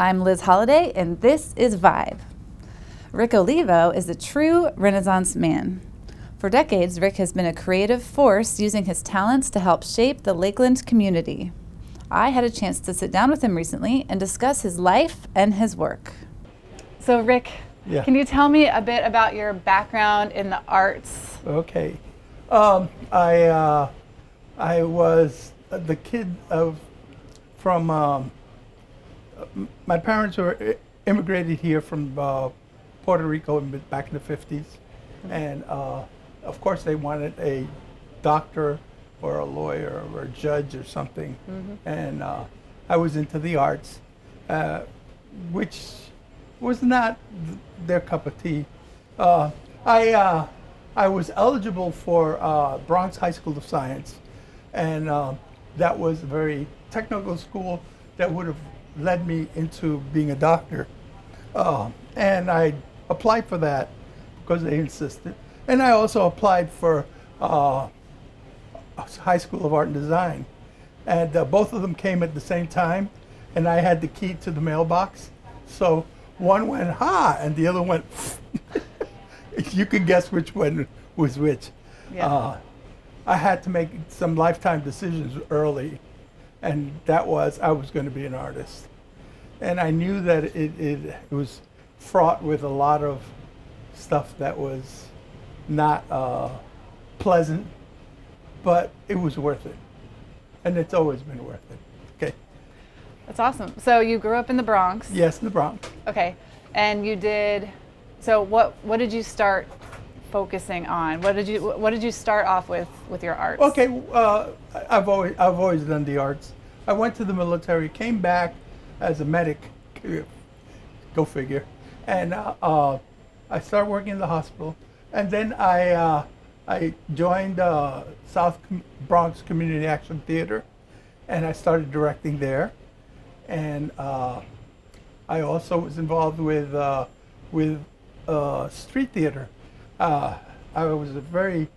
I'm Liz Hollida, and this is Vibe. Rick Olivo is a true Renaissance man. For decades, Rick has been a creative force using his talents to help shape the Lakeland community. I had a chance to sit down with him recently and discuss his life and his work. So, Rick, Yeah. can you tell me a bit about your background in the arts? Okay. Um, I uh, I was the kid of from um, my parents were immigrated here from uh, Puerto Rico in, back in the 50s, and uh, of course they wanted a doctor or a lawyer or a judge or something, and uh, I was into the arts, uh, which was not th- their cup of tea. Uh, I uh, I was eligible for uh, Bronx High School of Science, and uh, that was a very technical school that would have led me into being a doctor. Uh, and I applied for that because they insisted, and I also applied for uh, High School of Art and Design, and uh, both of them came at the same time, and I had the key to the mailbox, so one went ha, and the other went. you can guess which one was which. Yeah. Uh, I had to make some lifetime decisions early, and that was I was going to be an artist, and I knew that it, it, it was fraught with a lot of stuff that was not uh, pleasant, but it was worth it, and it's always been worth it. Okay. That's awesome. So, you grew up in the Bronx. Yes, in the Bronx. Okay. And you did so what what did you start focusing on? What did you what did you start off with with your arts? Okay, uh, I've always I've always done the arts. I went to the military, came back as a medic. Go figure. And uh, uh, I started working in the hospital, and then I uh, I joined uh, South Com- Bronx Community Action Theater, and I started directing there, and uh, I also was involved with uh, with street theater. I was a very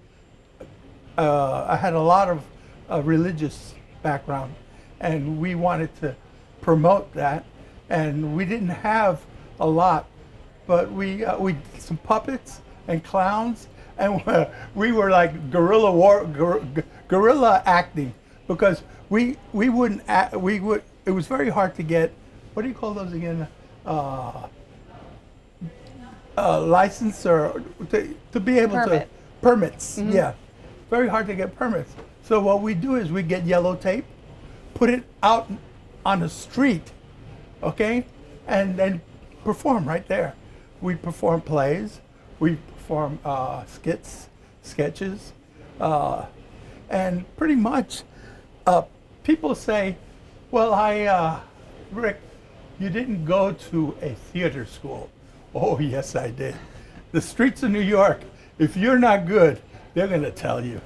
I had a lot of religious background, and we wanted to promote that, and we didn't have a lot, but we uh, we did some puppets and clowns, and we were like guerrilla war guer- guerrilla acting because we we wouldn't act, we would it was very hard to get what do you call those again uh, uh, license or to, to be able Permit. to permits. Yeah, very hard to get permits. So what we do is we get yellow tape, put it out on the street, okay, and then perform right there. We perform plays, we perform uh, skits, sketches, uh, and pretty much uh, people say, "Well, I, uh, Rick, you didn't go to a theater school." Oh, yes, I did. The streets of New York, if you're not good, they're going to tell you.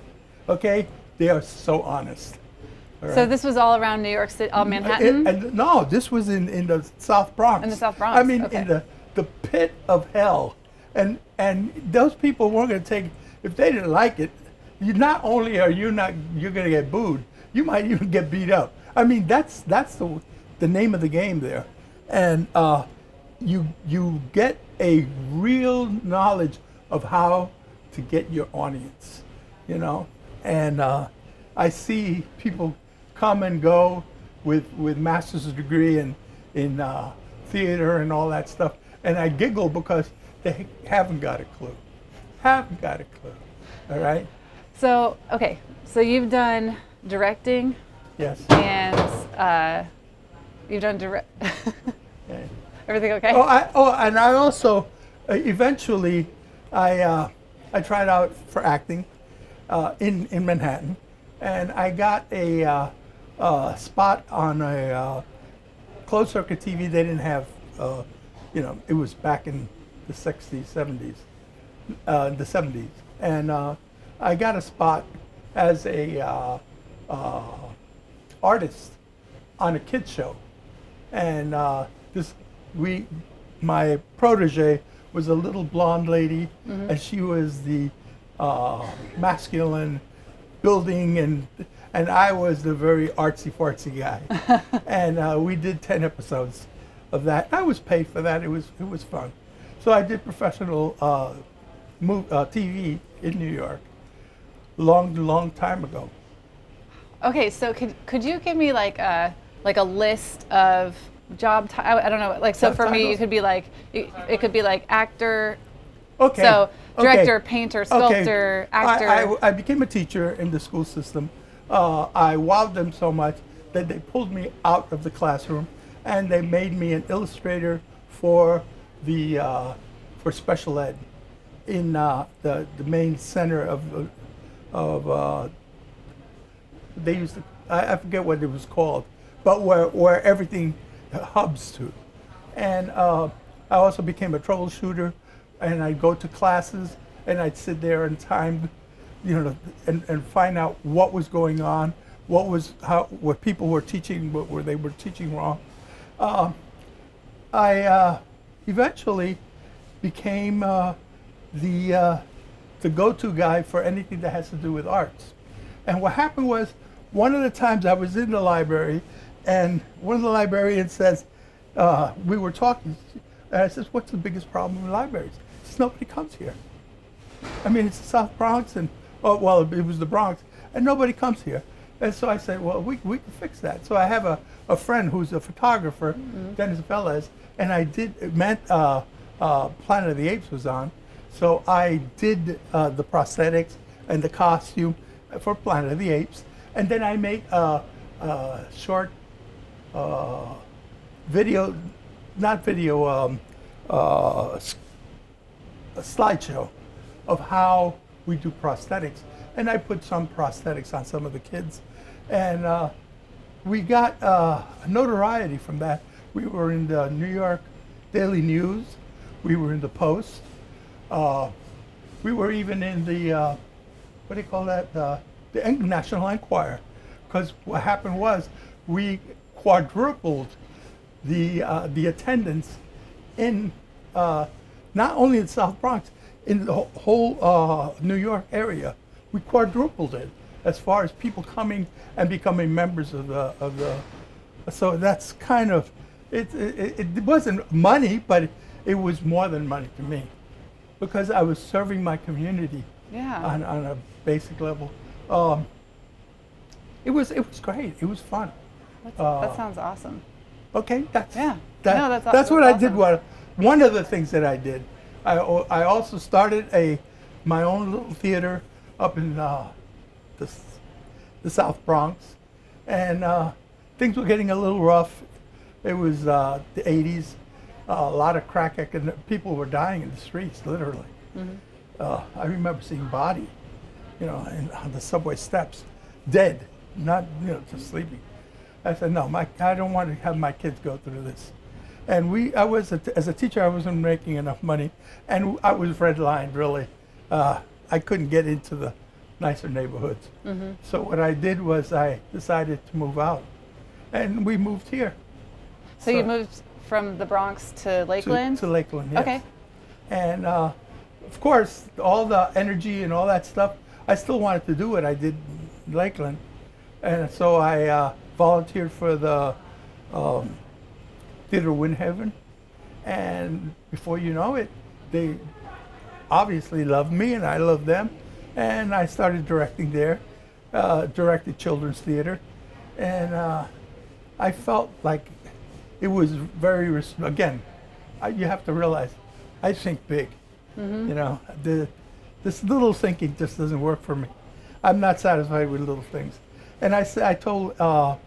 Okay? They are so honest. All So right? this was all around New York City, all Manhattan. It- and no, this was in, in the South Bronx. In the South Bronx, I mean, okay. in the, the pit of hell. And and those people weren't going to take, if they didn't like it, you not only are you not, you're going to get booed, you might even get beat up. I mean, that's that's the, the name of the game there. And uh, you you get a real knowledge of how to get your audience, you know. And uh, I see people come and go with with master's degree in in uh, theater and all that stuff, and I giggle because they haven't got a clue, haven't got a clue. All right? So okay, so you've done directing Yes. and uh, you've done direct. Okay. Everything okay? Oh, I, oh, and I also uh, eventually I uh, I tried out for acting uh, in in Manhattan, and I got a uh, spot on a uh, closed circuit TV. They didn't have, uh, you know, it was back in the '60s, '70s, uh, the '70s, and uh, I got a spot as a uh, uh, artist on a kids show. And uh, this we my protege was a little blonde lady and she was the uh, masculine building and and I was the very artsy fartsy guy and uh, we did 10 episodes of that. I was paid for that. It was it was fun. So I did professional uh, move, uh, TV in New York, long long time ago. Okay, so could could you give me like a like a list of job? T- I, I don't know. Like so Job for me, you could be like it, it could be like actor. Okay. So okay. director, painter, sculptor, I- actor. I, I became a teacher in the school system. Uh, I wowed them so much that they pulled me out of the classroom and they made me an illustrator for the uh, for special ed in uh, the the main center of of uh, they used to I, I forget what it was called, but where where everything hubs to. And uh, I also became a troubleshooter, and I'd go to classes and I'd sit there and time, you know, and, and find out what was going on, what was how what people were teaching, what were they were teaching wrong. Uh, I uh, eventually became uh, the uh, the go-to guy for anything that has to do with arts. And what happened was, one of the times I was in the library, and one of the librarians says, uh, we were talking, and I says, "What's the biggest problem in libraries?" He says, "Nobody comes here. I mean, it's the South Bronx, and oh, well, it was the Bronx, and nobody comes here." And so I said, "Well, we, we can fix that." So I have a, a friend who's a photographer, Dennis Velez, and I did it meant uh, uh, Planet of the Apes was on, so I did uh, the prosthetics and the costume for Planet of the Apes, and then I made a, a short uh, video, not video, um, uh, a slideshow of how we do prosthetics. And I put some prosthetics on some of the kids. And uh, we got uh, notoriety from that. We were in the New York Daily News, we were in the Post, uh, we were even in the, uh, what do you call that? Uh, the National Enquirer. Because what happened was we quadrupled the uh, the attendance in not only in South Bronx, in the whole uh, New York area. We quadrupled it as far as people coming and becoming members of the of the. So that's kind of it. It, it wasn't money, but it, it was more than money to me, because I was serving my community yeah. on, on a basic level. Um, it was it was great. It was fun. That's- uh, that sounds awesome. Okay, that's Yeah. That, No, that's aw- that's what that's I did. One one of the things that I did, I I also started a my own little theater up in uh, the the South Bronx, and uh, things were getting a little rough. It was uh, the '80s. a lot of crack and people were dying in the streets, literally. Mm-hmm. Uh, I remember seeing body, you know, in, on the subway steps, dead, not you know just sleeping. I said, no, my, I don't want to have my kids go through this. And we, I was a, as a teacher, I wasn't making enough money, and I was redlined really. Uh, I couldn't get into the nicer neighborhoods. Mm-hmm. So what I did was I decided to move out, and we moved here So you moved from the Bronx to to, Lakeland? to Lakeland. Yes. Okay. And uh, of course, all the energy and all that stuff, I still wanted to do it. I did in Lakeland, and so I uh, volunteered for the um, Theater Winter Haven, and before you know it, they obviously loved me and I loved them, and I started directing there, uh, directed children's theater, and uh, I felt like it was very res- again. I, you have to realize, I think big. You know, the this little thinking just doesn't work for me. I'm not satisfied with little things, and I I told uh,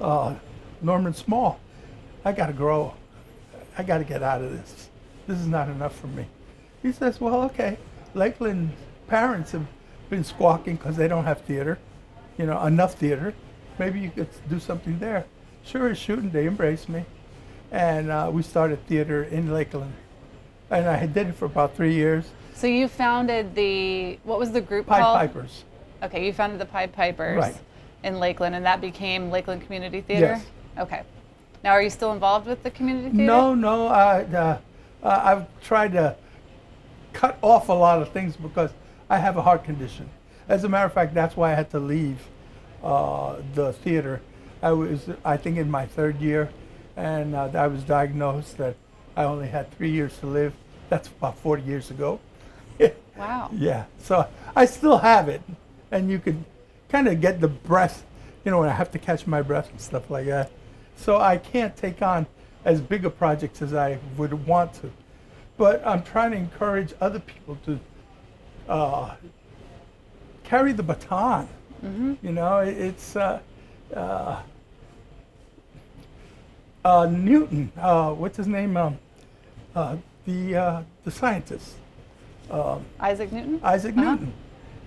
uh, Norman Small, I got to grow. I got to get out of this. This is not enough for me. He says, well, okay. Lakeland parents have been squawking because they don't have theater, you know, enough theater. Maybe you could do something there. Sure as shooting, they embraced me. And uh, we started theater in Lakeland. And I did it for about three years. So you founded the what was the group Pied called? Pipers. Okay, you founded the Pied Pipers Right. in Lakeland, and that became Lakeland Community Theater. Yes. Okay. Now, are you still involved with the community theater? No, no. I, uh, uh, I've tried to cut off a lot of things because I have a heart condition. As a matter of fact, that's why I had to leave uh, the theater. I was, I think, in my third year, and uh, I was diagnosed that I only had three years to live. That's about 40 years ago. Wow. Yeah, so I still have it, and you could kind of get the breath, you know, when I have to catch my breath and stuff like that. So I can't take on as big a projects as I would want to, but I'm trying to encourage other people to uh, carry the baton. You know, it's uh, uh, uh, Newton. Uh, what's his name? Um, uh, the uh, the scientist. Isaac Newton? Isaac Uh-huh. Newton.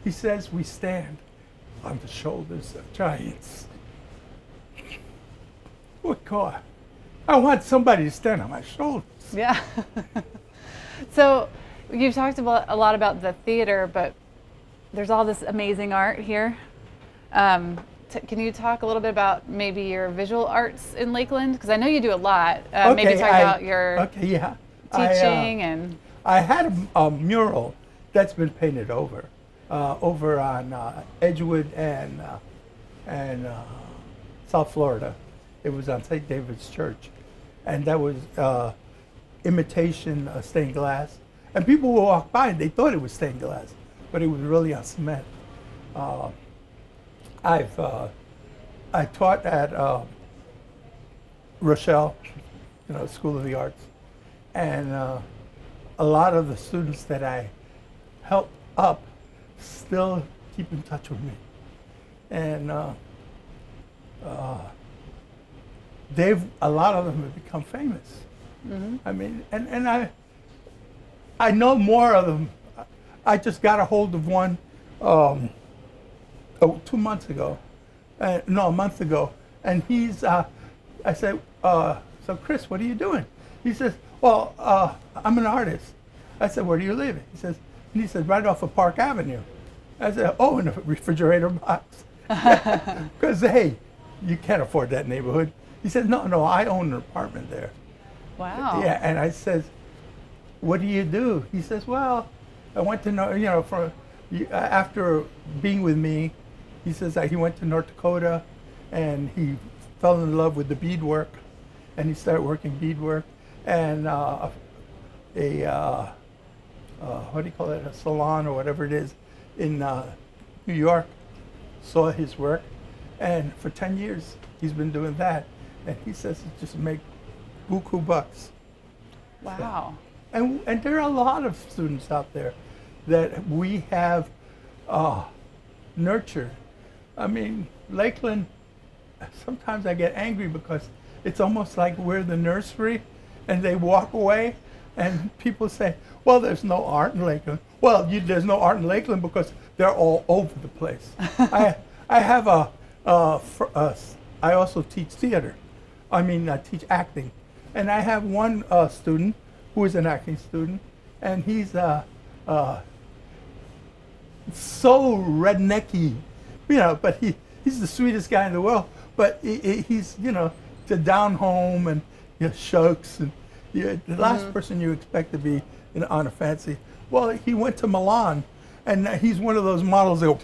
He says we stand on the shoulders of giants. What God? I want somebody to stand on my shoulders. Yeah. so you've talked about a lot about the theater, but there's all this amazing art here. Um, t- can you talk a little bit about maybe your visual arts in Lakeland? Because I know you do a lot. Uh, maybe talk I- about your okay, yeah. I, uh, teaching and I had a, a mural that's been painted over, uh, over on uh, Edgewood and uh, and uh, South Florida. It was on St. David's Church, and that was uh, imitation uh, stained glass. And people would walk by and they thought it was stained glass, but it was really on cement. Uh, I've uh, I taught at uh, Rochelle, you know, School of the Arts, and uh, a lot of the students that I helped up still keep in touch with me, and uh, uh, they've a lot of them have become famous. I mean, and, and I I know more of them. I just got a hold of one um, oh, two months ago, uh, no, a month ago, and he's. Uh, I said, uh, "So, Chris, what are you doing?" He says, "Well, uh, I'm an artist." I said, "Where do you live?" He says, and he said, "Right off of Park Avenue." I said, "Oh, in a refrigerator box." Because hey, you can't afford that neighborhood. He said, "No, no, I own an apartment there." wow. Yeah, and I says, "What do you do?" He says, "Well, I went to Nor- you know for uh, after being with me, he says that he went to North Dakota, and he fell in love with the beadwork, and he started working beadwork, and uh, a uh, uh, what do you call it, a salon or whatever it is, in uh, New York, saw his work, and for ten years he's been doing that, and he says it just make buku bucks. Wow. And, and there are a lot of students out there that we have uh, nurtured. I mean, Lakeland, sometimes I get angry because it's almost like we're the nursery and they walk away and people say, well, there's no art in Lakeland. Well, you, there's no art in Lakeland because they're all over the place. I, I have a, uh, fr- uh, s- I also teach theater. I mean, I teach acting. And I have one uh, student who is an acting student, and he's uh, uh, so rednecky, you know, but he, he's the sweetest guy in the world. But he, he- he's, you know, to down home and you know, shucks and the last person you expect to be in, on a fancy. Well, he went to Milan, and he's one of those models that go,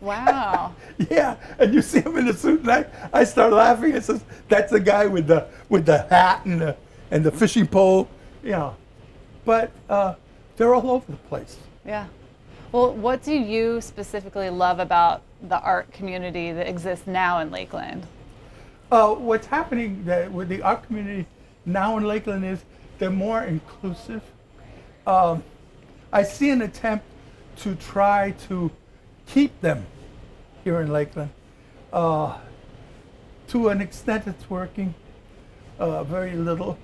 Wow. yeah, and you see him in the suit, and I, I start laughing. It says, "That's the guy with the with the hat and the and the fishing pole," you know. But uh, they're all over the place. Yeah. Well, what do you specifically love about the art community that exists now in Lakeland? Uh, what's happening that with the art community now in Lakeland is they're more inclusive. Um, I see an attempt to try to keep them here in Lakeland. Uh, to an extent, it's working. Uh, very little.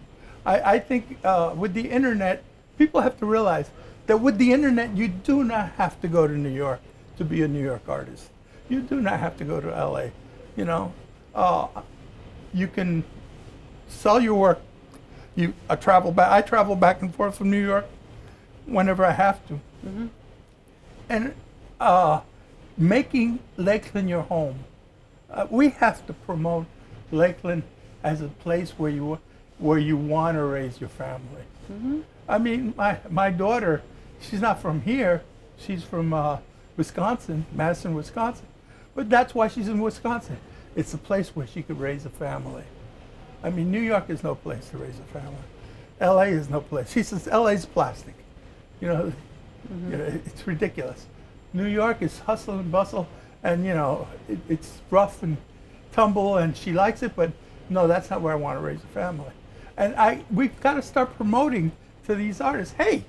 I, I think uh, with the internet, people have to realize that with the internet, you do not have to go to New York to be a New York artist. You do not have to go to LA. You know, uh, you can sell your work. You I travel back. I travel back and forth from New York whenever I have to. And uh, making Lakeland your home. Uh, we have to promote Lakeland as a place where you where you want to raise your family. I mean, my my daughter, she's not from here. She's from uh, Wisconsin, Madison, Wisconsin. But that's why she's in Wisconsin. It's a place where she could raise a family. I mean, New York is no place to raise a family. L.A. is no place. She says L.A.'s plastic. You know, you know, it's ridiculous. New York is hustle and bustle, and you know, it, it's rough and tumble, and she likes it. But no, that's not where I want to raise a family. And I, we've got to start promoting to these artists. Hey,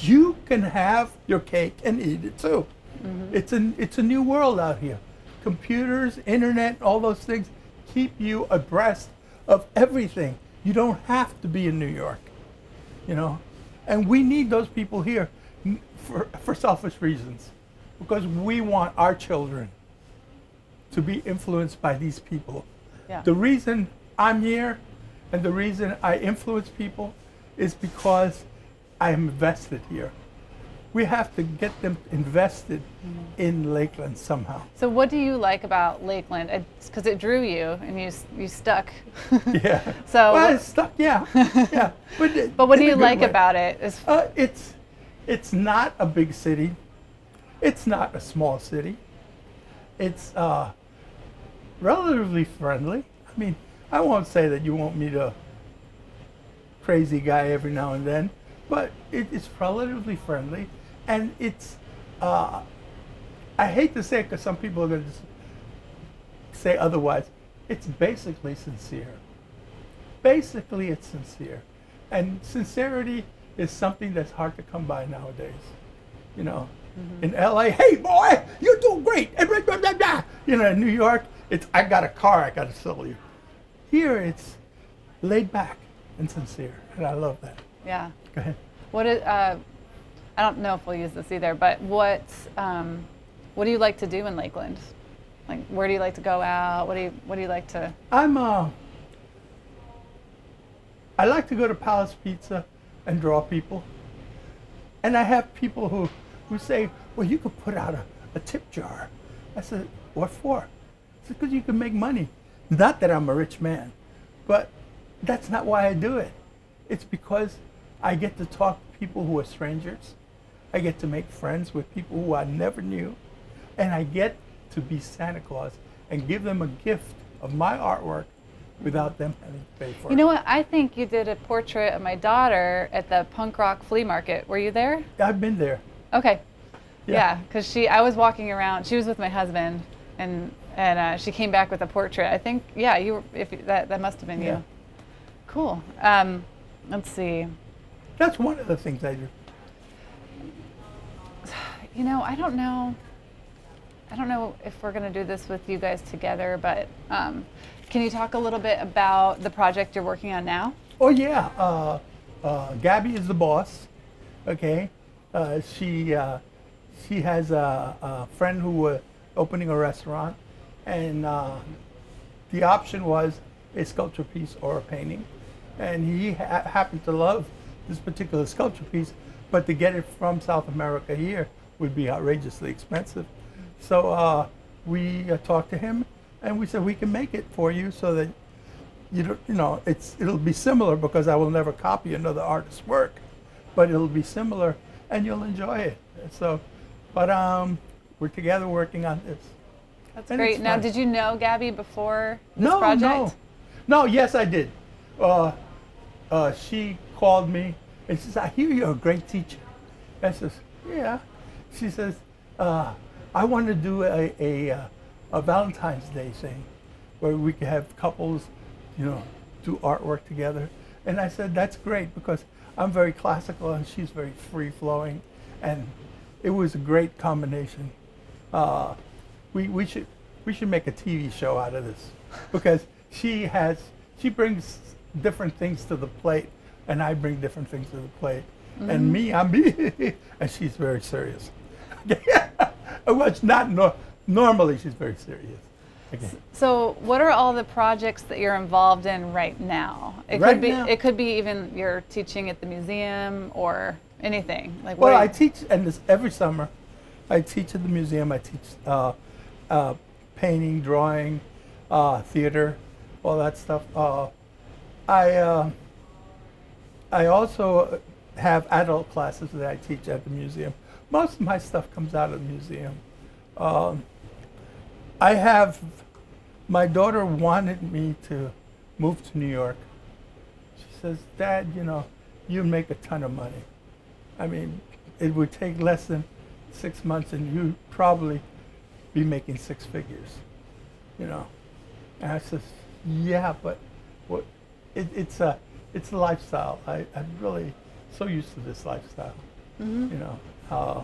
you can have your cake and eat it too. Mm-hmm. It's a it's a new world out here. Computers, internet, all those things keep you abreast of everything. You don't have to be in New York, you know. And we need those people here for for selfish reasons, because we want our children to be influenced by these people. Yeah. The reason I'm here and the reason I influence people is because I am invested here. We have to get them invested in Lakeland somehow. So, what do you like about Lakeland? Because it drew you, and you you stuck. Yeah. So, well, stuck. Yeah. Yeah. But, but what do you like way. about it? Is Uh, it's it's not a big city. It's not a small city. It's uh, relatively friendly. I mean, I won't say that you won't meet a crazy guy every now and then, but it, it's relatively friendly, and it's. Uh, I hate to say it because some people are going to say otherwise. It's basically sincere basically it's sincere and sincerity is something that's hard to come by nowadays you know in la hey boy you're doing great you know in new york it's i got a car i got to sell you here it's laid back and sincere and i love that yeah. go ahead What is? Uh, I don't know if we'll use this either, but what um, what do you like to do in Lakeland? Like, where do you like to go out? What do you What do you like to? i'm uh i like to go to palace pizza and draw people And I have people who, who say, well, you could put out a, a tip jar. I said, what for? I said, because you can make money. Not that I'm a rich man, but that's not why I do it. It's because I get to talk to people who are strangers. I get to make friends with people who I never knew. And I get to be Santa Claus and give them a gift of my artwork without them having to pay for it. You know what? I think you did a portrait of my daughter at the punk rock flea market. Were you there? I've been there. Okay. Yeah. Yeah, because she, I was walking around. She was with my husband, and and uh, she came back with a portrait. I think, yeah, you were. If you- that that must have been Yeah. you. Cool. Um, let's see. That's one of the things I do. You know, I don't know. I don't know if we're going to do this with you guys together, but um, can you talk a little bit about the project you're working on now? Oh yeah, uh, uh, Gabby is the boss. Okay, uh, she uh, she has a, a friend who was opening a restaurant, and uh, the option was a sculpture piece or a painting, and he ha- happened to love this particular sculpture piece, but to get it from South America here would be outrageously expensive. So uh, we uh, talked to him, and we said we can make it for you so that you don't, you know, it's it'll be similar because I will never copy another artist's work, but it'll be similar and you'll enjoy it. So, but um, we're together working on this. That's And great. Now, fun. did you know Gabby before this no, project? no, no. Yes, I did. Uh, uh, she called me and she says, "I hear you're a great teacher." I says, "Yeah." She says, uh, "I want to do a a, uh, a Valentine's Day thing, where we could have couples, you know, do artwork together." And I said, "That's great because I'm very classical and she's very free flowing, and it was a great combination." Uh, we, we should we should make a TV show out of this because she has she brings different things to the plate and I bring different things to the plate and me I'm me and she's very serious. Which not no, normally she's very serious. Okay. So, what are all the projects that you're involved in right now? It Right could be now? it could be even you're teaching at the museum or anything. Like Well, I teach, and this every summer, I teach at the museum. I teach uh, uh, painting, drawing, uh, theater, all that stuff. Uh, I uh, I also have adult classes that I teach at the museum. Most of my stuff comes out of the museum. Um, I have my daughter wanted me to move to New York. She says, Dad, you know, you make a ton of money. I mean, it would take less than six months and you'd probably be making six figures, you know. And I says, yeah, but what, it, it's a, it's a lifestyle. I, I'm really so used to this lifestyle, Mm-hmm. you know. Uh,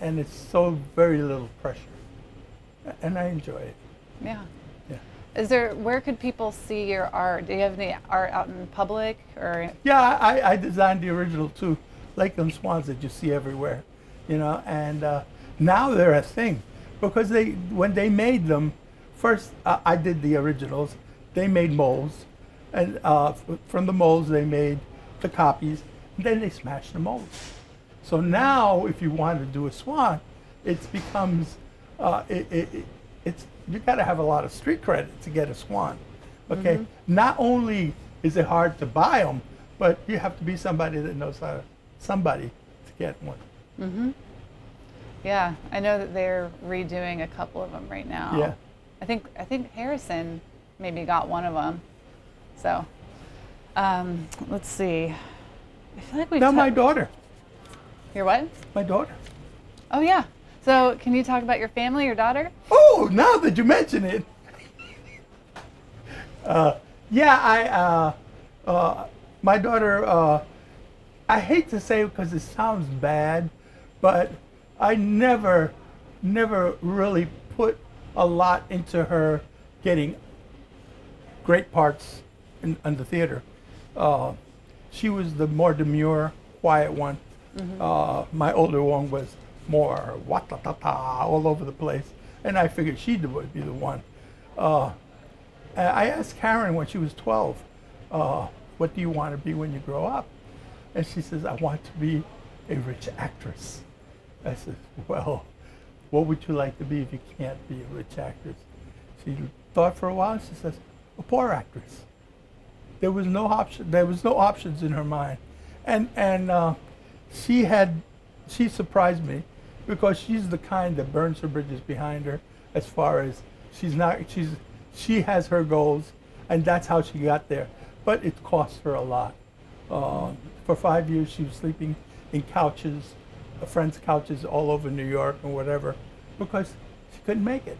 and it's so very little pressure. And I enjoy it. Yeah. Yeah. Is there where could people see your art? Do you have any art out in public or Yeah, I, I designed the original two Lakeland swans that you see everywhere, you know, and uh, now they're a thing because they when they made them, first uh, I did the originals. They made molds, and uh, f- from the molds they made the copies. And then they smashed the molds. So now, if you want to do a swan, it becomes uh, it, it, it, it's you got to have a lot of street credit to get a swan. Okay, not only is it hard to buy them, but you have to be somebody that knows how to, somebody to get one. Mm-hmm. Yeah, I know that they're redoing a couple of them right now. Yeah. I think I think Harrison maybe got one of them. So, um, let's see. I feel like we've Now my daughter, Your what? my daughter. Oh yeah. So, can you talk about your family, your daughter? Oh, now that you mention it. uh, yeah, I, uh, uh, my daughter, uh, I hate to say it because it sounds bad, but I never, never really put a lot into her getting great parts in, in the theater. Uh, she was the more demure, quiet one. Uh, my older one was more wa-ta-ta-ta all over the place, and I figured she would be the one. Uh, I asked Karen when she was 12, uh, "What do you want to be when you grow up?" And she says, "I want to be a rich actress." I said, "Well, what would you like to be if you can't be a rich actress?" She thought for a while. She says, "A poor actress." There was no option. There was no options in her mind, and and uh, she had she surprised me because she's the kind that burns her bridges behind her. As far as she's not, she's she has her goals, and that's how she got there. But it cost her a lot. Uh, for five years, she was sleeping in couches, uh, friends' couches all over New York and whatever, because she couldn't make it.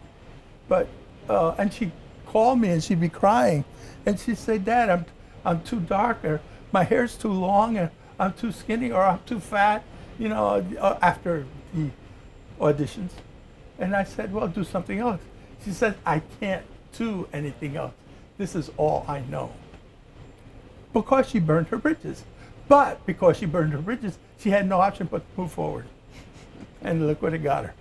But uh, and she called me and she'd be crying, and she'd say, "Dad, I'm I'm too dark, or my hair's too long, or I'm too skinny, or I'm too fat." You know, uh, after the auditions, and I said, "Well, do something else." She said, "I can't do anything else. This is all I know." Because she burned her bridges, but because she burned her bridges, she had no option but to move forward, and look what it got her.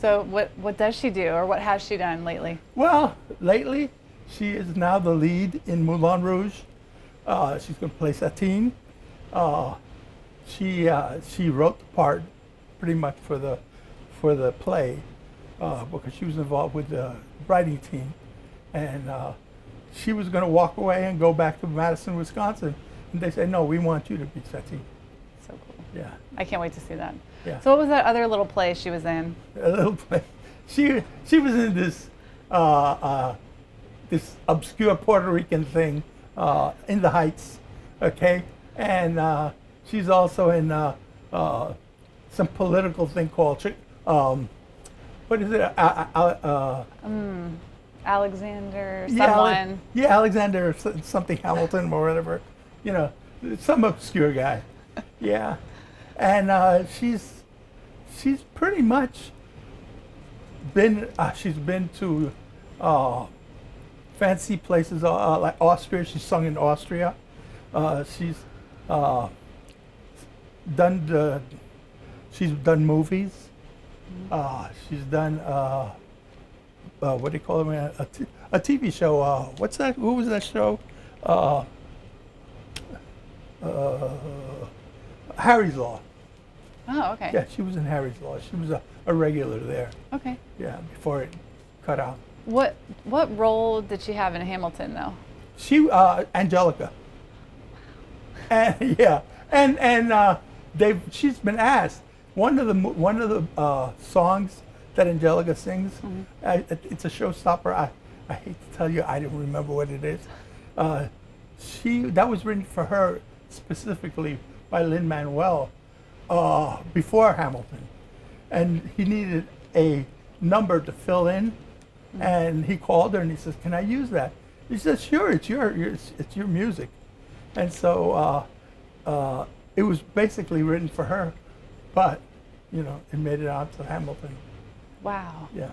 So, what what does she do, or what has she done lately? Well, lately, she is now the lead in Moulin Rouge. Uh, she's going to play Satine. Uh, she uh, she wrote the part pretty much for the for the play uh, because she was involved with the writing team, and uh, she was going to walk away and go back to Madison, Wisconsin. And they said, "No, we want you to be Satine." So cool. Yeah, I can't wait to see that. yeah. So, what was that other little play she was in? a little play. She she was in this uh, uh, this obscure Puerto Rican thing uh, in the Heights, okay, and uh, she's also in uh, uh, some political thing called um, what is it? Uh, uh, uh, Alexander, yeah, Ale- someone. yeah, Alexander something Hamilton or whatever, you know, some obscure guy. Yeah, and uh, she's she's pretty much been uh, she's been to uh, fancy places uh, like Austria. She's sung in Austria. Uh, she's uh, done the, she's done movies. Uh, she's done uh, uh, what do you call it? man? A, t- a TV show. Uh, what's that? Who was that show? Uh, uh, Harry's Law. Oh, okay. Yeah, she was in Harry's Law. She was a, a regular there. Okay. Yeah, before it cut out. What what role did she have in Hamilton though? She, uh, Angelica. And yeah, and and uh, they she's been asked one of the one of the uh, songs that Angelica sings, mm-hmm. I, it's a showstopper. I I hate to tell you, I don't remember what it is, uh, she that was written for her specifically by Lin Manuel uh, before Hamilton, and he needed a number to fill in, and he called her and he says, "Can I use that?" She said, "Sure, it's your it's, it's your music," and so uh, uh, it was basically written for her, but you know it made it out to Hamilton. Wow. Yeah,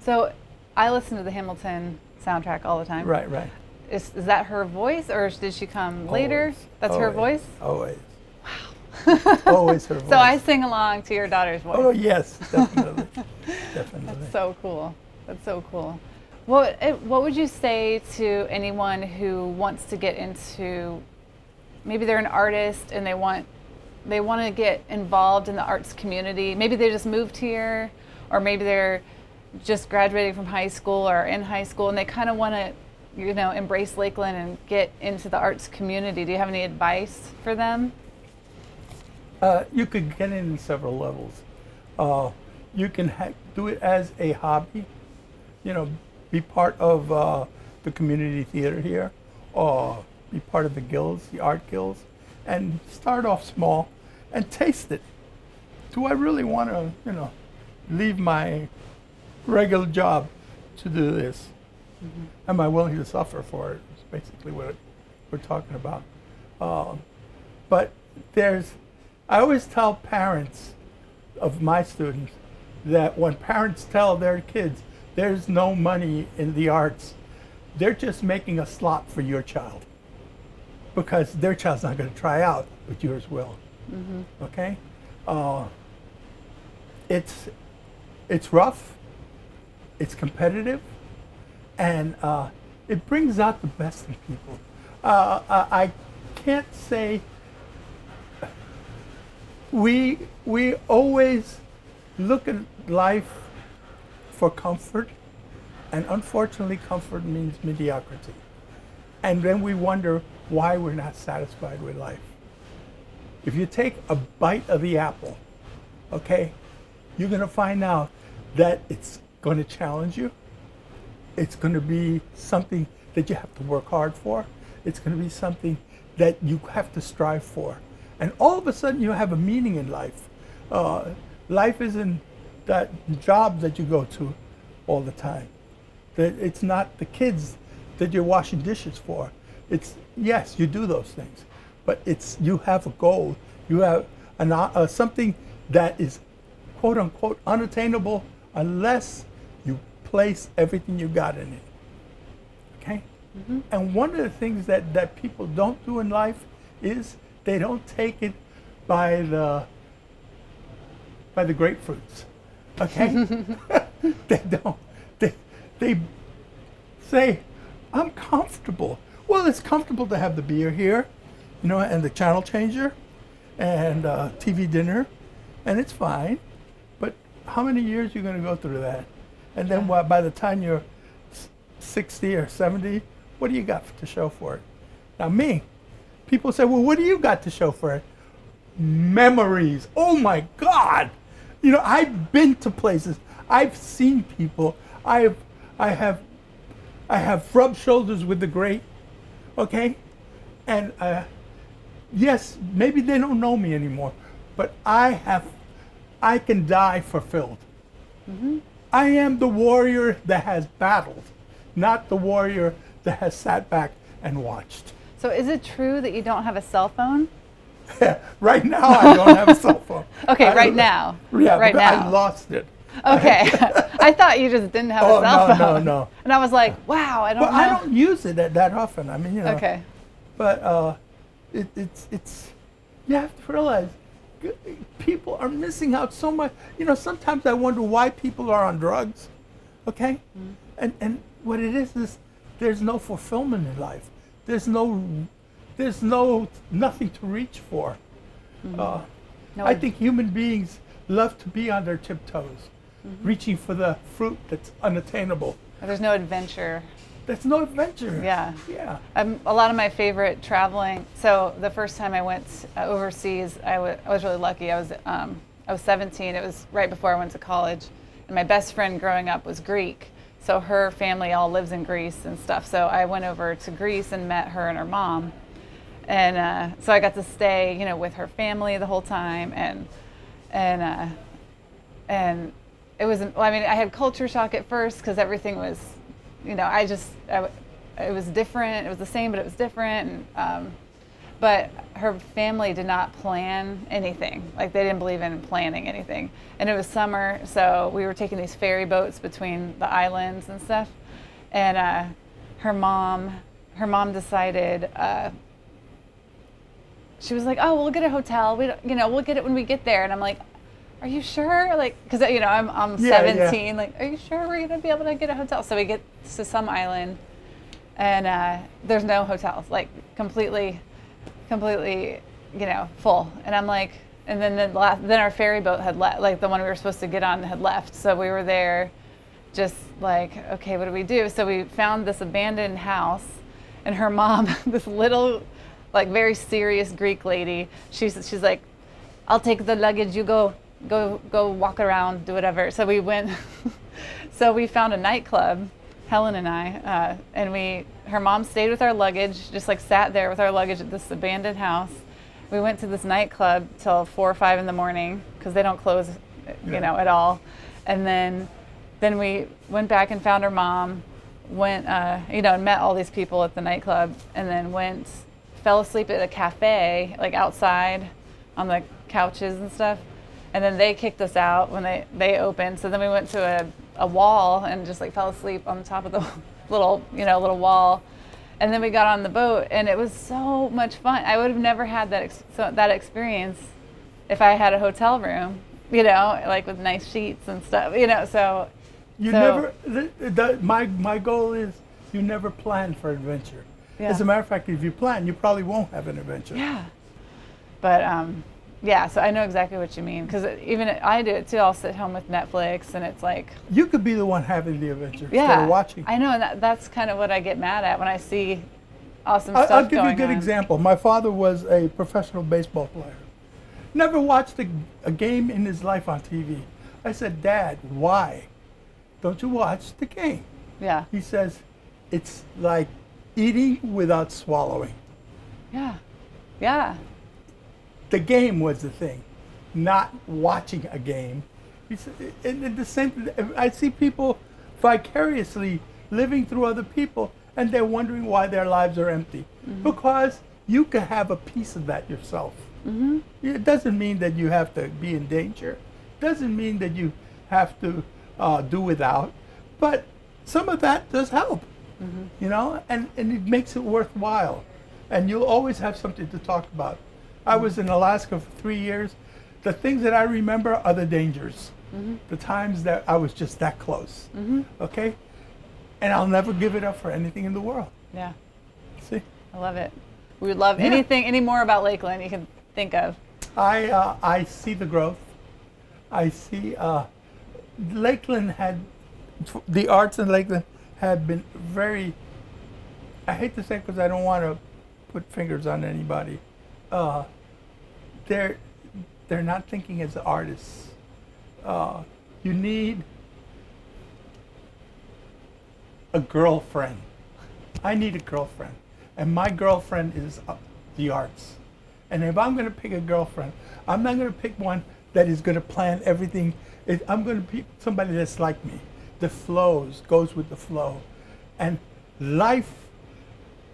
So I listen to the Hamilton soundtrack all the time. right, right. Is, is that her voice or did she come later? Always, That's her voice? Always. Wow. always her voice. So I sing along to your daughter's voice. Oh yes, definitely, definitely. That's So cool. That's so cool. What eh, what would you say to anyone who wants to get into maybe they're an artist and they want they want to get involved in the arts community. Maybe they just moved here or maybe they're just graduating from high school or in high school and they kind of want to you know embrace Lakeland and get into the arts community. Do you have any advice for them? Uh, you could get in several levels. Uh, you can ha- do it as a hobby, you know, be part of uh, the community theater here, or be part of the guilds, the art guilds, and start off small and taste it. Do I really want to, you know, leave my regular job to do this? Am I willing to suffer for it? It's basically what we're talking about. Um, but there's, I always tell parents of my students that when parents tell their kids there's no money in the arts, they're just making a slot for your child because their child's not going to try out, but yours will. Okay? Uh, it's, it's rough, it's competitive, and uh, it brings out the best in people. Uh, I can't say we we always look at life for comfort, and unfortunately, comfort means mediocrity, and then we wonder why we're not satisfied with life. If you take a bite of the apple, okay, you're going to find out that it's going to challenge you it's going to be something that you have to work hard for. It's going to be something that you have to strive for. And all of a sudden, you have a meaning in life. Uh, life isn't that job that you go to all the time. It's not the kids that you're washing dishes for. It's yes, you do those things, but it's you have a goal. You have an, uh, something that is quote unquote unattainable unless you place everything you got in it. Okay? And one of the things that, that people don't do in life is they don't take it by the by the grapefruits. Okay? they don't. They they say, I'm comfortable. Well, it's comfortable to have the beer here, you know, and the channel changer and uh, TV dinner, and it's fine. But how many years are you going to go through that? And then why- by the time you're 60 or 70, what do you got to show for it? Now, me, people say, well, what do you got to show for it? Memories. Oh my God. You know, I've been to places. I've seen people. I've, I have, I have rubbed shoulders with the great. Okay, and uh, yes, maybe they don't know me anymore, but I have, I can die fulfilled. I am the warrior that has battled, not the warrior that has sat back and watched. So is it true that you don't have a cell phone? right now, I don't have a cell phone. Okay, I right now. Yeah, right now. I lost it. Okay. I thought you just didn't have Oh, a cell phone. no, no, no. And I was like, wow, I don't know. I don't use it that, that often. I mean, you know. Okay. But uh, it, it's it's you have to realize people are missing out so much. You know, sometimes I wonder why people are on drugs. Okay, mm-hmm. and and what it is is there's no fulfillment in life. There's no there's no nothing to reach for. Mm-hmm. Uh, No, I think human beings love to be on their tiptoes, mm-hmm. reaching for the fruit that's unattainable. there's no adventure. That's no adventure. Yeah. Yeah. Um, a lot of my favorite traveling. So the first time I went uh, overseas, I wa- I was really lucky. I was um, I was 17. It was right before I went to college, and my best friend growing up was Greek. so her family all lives in Greece and stuff. So I went over to Greece and met her and her mom, and uh, so I got to stay, you know, with her family the whole time, and and uh, and it was. Well, I mean, I had culture shock at first because everything was, you know, I just I, it was different. It was the same, but it was different. And, um, but her family did not plan anything. Like they didn't believe in planning anything. And it was summer, so we were taking these ferry boats between the islands and stuff. And uh, her mom, her mom decided. Uh, she was like, "Oh, we'll get a hotel. We, you know, we'll get it when we get there." And I'm like, "Are you sure?" Like, because you know, I'm I'm Yeah, 17. yeah. Like, are you sure we're gonna be able to get a hotel? So we get to some island, and uh, there's no hotels. Like, completely completely, you know, full. And I'm like, and then the last, then our ferry boat had left, like the one we were supposed to get on had left. So we were there, just like, okay, what do we do? So we found this abandoned house, and her mom, this little, like very serious Greek lady, she's she's like, I'll take the luggage. You go, go, go walk around, do whatever. So we went. so we found a nightclub, Helen and I, uh, and we. Her mom stayed with our luggage, just like sat there with our luggage at this abandoned house. We went to this nightclub till four or five in the morning because they don't close, you Yeah. know, at all. And then, then we went back and found her mom. Went, uh, you know, and met all these people at the nightclub, and then went, fell asleep at a cafe, like outside, on the couches and stuff. And then they kicked us out when they, they opened. So then we went to a, a wall and just like fell asleep on the top of the little, you know, little wall. And then we got on the boat and it was so much fun. I would have never had that, ex- so, that experience if I had a hotel room, you know, like with nice sheets and stuff, you know, so. You so- never. The, the, my my goal is you never plan for adventure. As a matter of fact, if you plan, you probably won't have an adventure. Yeah. But um, yeah, so I know exactly what you mean because even I do it too. I'll sit home with Netflix and it's like, You could be the one having the adventure instead yeah, of watching. I know, and that, that's kind of what I get mad at when I see awesome I- stuff I'll give you a good on. example. My father was a professional baseball player. Never watched a, a game in his life on TV. I said, Dad, why don't you watch the game? Yeah, He says, it's like eating without swallowing. yeah, yeah, The game was the thing, not watching a game. And the same. I see people vicariously living through other people, and they're wondering why their lives are empty because you can have a piece of that yourself. Mm-hmm. It doesn't mean that you have to be in danger. It Doesn't mean that you have to uh, do without, but some of that does help. You know, and and it makes it worthwhile, and you'll always have something to talk about. I was in Alaska for three years. The things that I remember are the dangers, the times that I was just that close. Okay, and I'll never give it up for anything in the world. yeah. See, I love it. We would love Yeah. anything, any more about Lakeland you can think of. I uh, I see the growth. I see uh, Lakeland had the arts in Lakeland have been very. I hate to say because I don't want to put fingers on anybody. Uh, they're they're not thinking as artists. Uh, you need a girlfriend. I need a girlfriend, and my girlfriend is uh, the arts. And if I'm going to pick a girlfriend, I'm not going to pick one that is going to plan everything. I'm going to pick somebody that's like me, that flows, goes with the flow, and life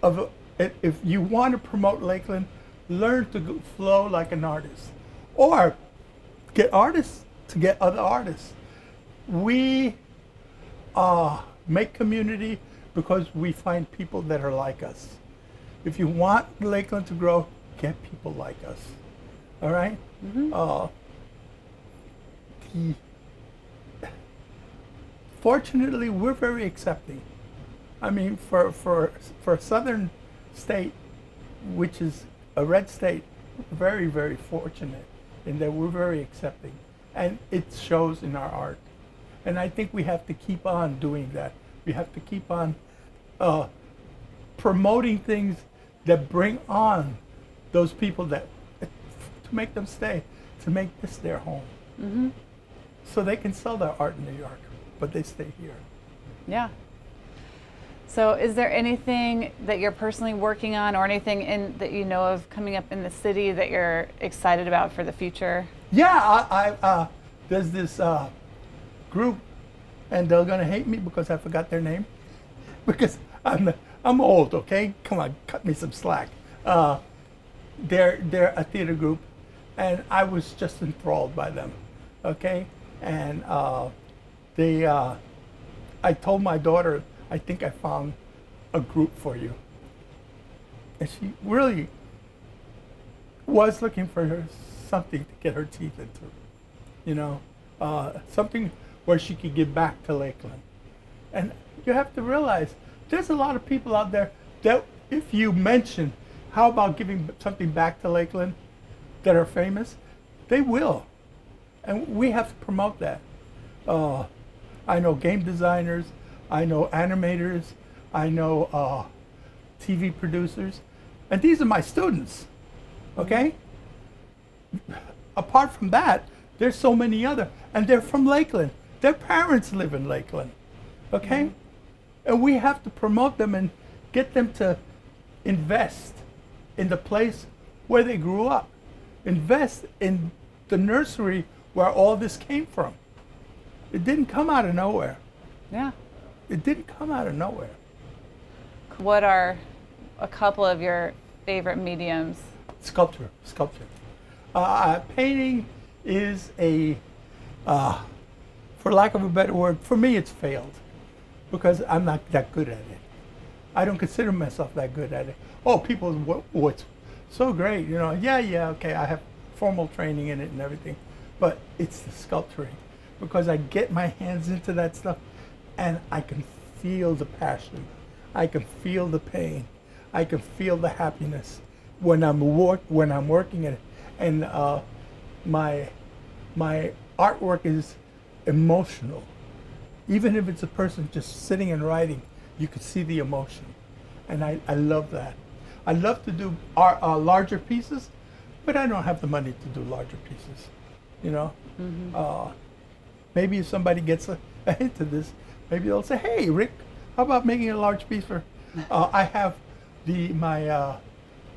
of. If you want to promote Lakeland, learn to flow like an artist, or get artists to get other artists. We uh, make community because we find people that are like us. If you want Lakeland to grow, get people like us. All right? Uh, the, fortunately, we're very accepting. I mean, for, for, for a southern state, which is a red state, very, very fortunate in that we're very accepting. And it shows in our art. And I think we have to keep on doing that. We have to keep on uh, promoting things that bring on those people that to make them stay, to make this their home, so they can sell their art in New York, but they stay here. Yeah. So, is there anything that you're personally working on, or anything in that you know of coming up in the city that you're excited about for the future? Yeah, I, I uh, there's this uh, group, and they're gonna hate me because I forgot their name, because I'm I'm old. Okay, come on, cut me some slack. Uh, they're they're a theater group, and I was just enthralled by them. Okay, and uh, they uh, I told my daughter I think I found a group for you. And she really was looking for her, something to get her teeth into, you know, uh, something where she could give back to Lakeland. And you have to realize there's a lot of people out there that if you mention how about giving something back to Lakeland that are famous, they will. And we have to promote that. Uh, I know game designers, I know animators, I know uh, TV producers, and these are my students. Okay? Apart from that, there's so many other, and they're from Lakeland. Their parents live in Lakeland. Okay? Mm-hmm. And we have to promote them and get them to invest in the place where they grew up. Invest in the nursery where all this came from. It didn't come out of nowhere. Yeah it didn't come out of nowhere. What are a couple of your favorite mediums? Sculpture, sculpture. Uh, uh, painting is a, uh, for lack of a better word, for me it's failed because I'm not that good at it. I don't consider myself that good at it. Oh, people, what, what's so great, you know? Yeah, yeah, okay, I have formal training in it and everything, but it's the sculpturing because I get my hands into that stuff and I can feel the passion. I can feel the pain. I can feel the happiness when I'm work when I'm working it. And uh, my my artwork is emotional. Even if it's a person just sitting and writing, you can see the emotion, and I, I love that. I love to do art, uh, larger pieces, but I don't have the money to do larger pieces. You know, mm-hmm. uh, maybe if somebody gets a, a hint of this, maybe they'll say, "Hey, Rick, how about making a large piece for?" Uh, I have the my uh,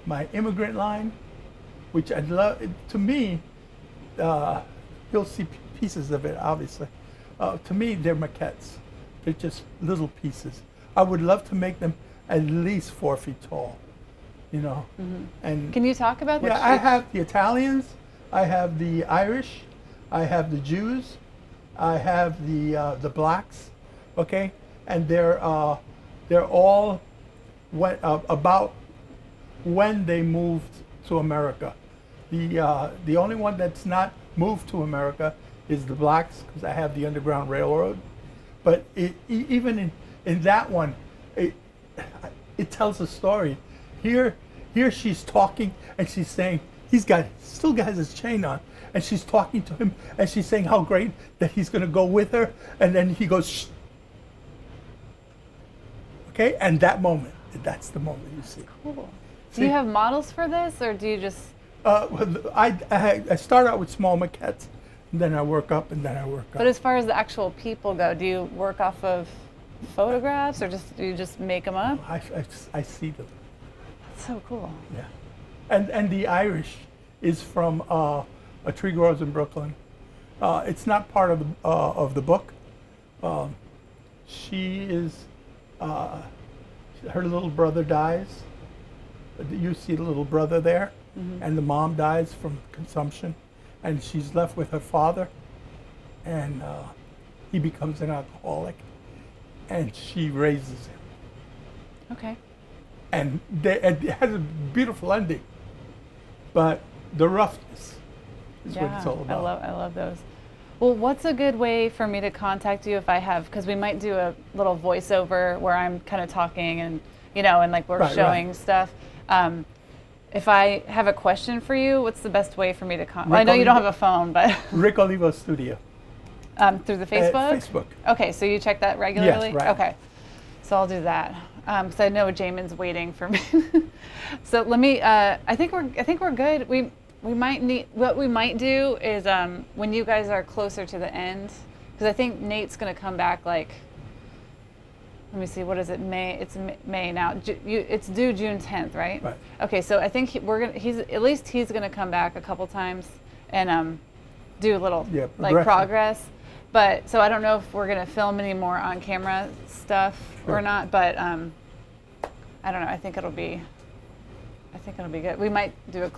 my immigrant line, which I love. To me, uh, you'll see pieces of it. Obviously, uh, to me, they're maquettes. They're just little pieces. I would love to make them at least four feet tall. You know, mm-hmm. and can you talk about that? Yeah, I have the Italians. I have the Irish. I have the Jews. I have the uh, the blacks okay? And they're, uh, they're all uh, about when they moved to America. The, uh, the only one that's not moved to America is the blacks, because I have the Underground Railroad. But it, even in, in that one, it, it tells a story. Here, here she's talking and she's saying, he's got, still has his chain on. And she's talking to him and she's saying how great that he's going to go with her. And then he goes, Okay, and that moment, that's the moment you see. Cool. See, do you have models for this, or do you just? Uh, I, I, I start out with small maquettes, and then I work up, and then I work up. But as far as the actual people go, do you work off of photographs, or just do you just make them up? I, I, I see them. That's so cool. Yeah, and and the Irish is from uh, a tree grows in Brooklyn. Uh, it's not part of the uh, of the book. Um, she is uh, her little brother dies. You see the little brother there, mm-hmm. and the mom dies from consumption, and she's left with her father, and uh, he becomes an alcoholic, and she raises him. Okay. And they, it has a beautiful ending, but the roughness is yeah, what it's all about. I love, I love those. Well, what's a good way for me to contact you if I have? Because we might do a little voiceover where I'm kind of talking and you know, and like we're right, showing right. stuff. Um, if I have a question for you, what's the best way for me to contact? Well, I know you don't have a phone, but Rick Olivo Studio. Um, through the Facebook. Uh, Facebook. Okay, so you check that regularly. Yes, right. Okay, so I'll do that because um, I know Jamin's waiting for me. so let me. Uh, I think we're. I think we're good. We we might need what we might do is um, when you guys are closer to the end because i think nate's going to come back like let me see, what is it? May. It's May now. Ju- you, it's due June 10th, right? Right. Okay, so I think he, we're gonna. He's at least he's gonna come back a couple times and um, do a little Yeah, like progress. But so I don't know if we're gonna film any more on camera stuff or not. But um, I don't know. I think it'll be. I think it'll be good. We might do a.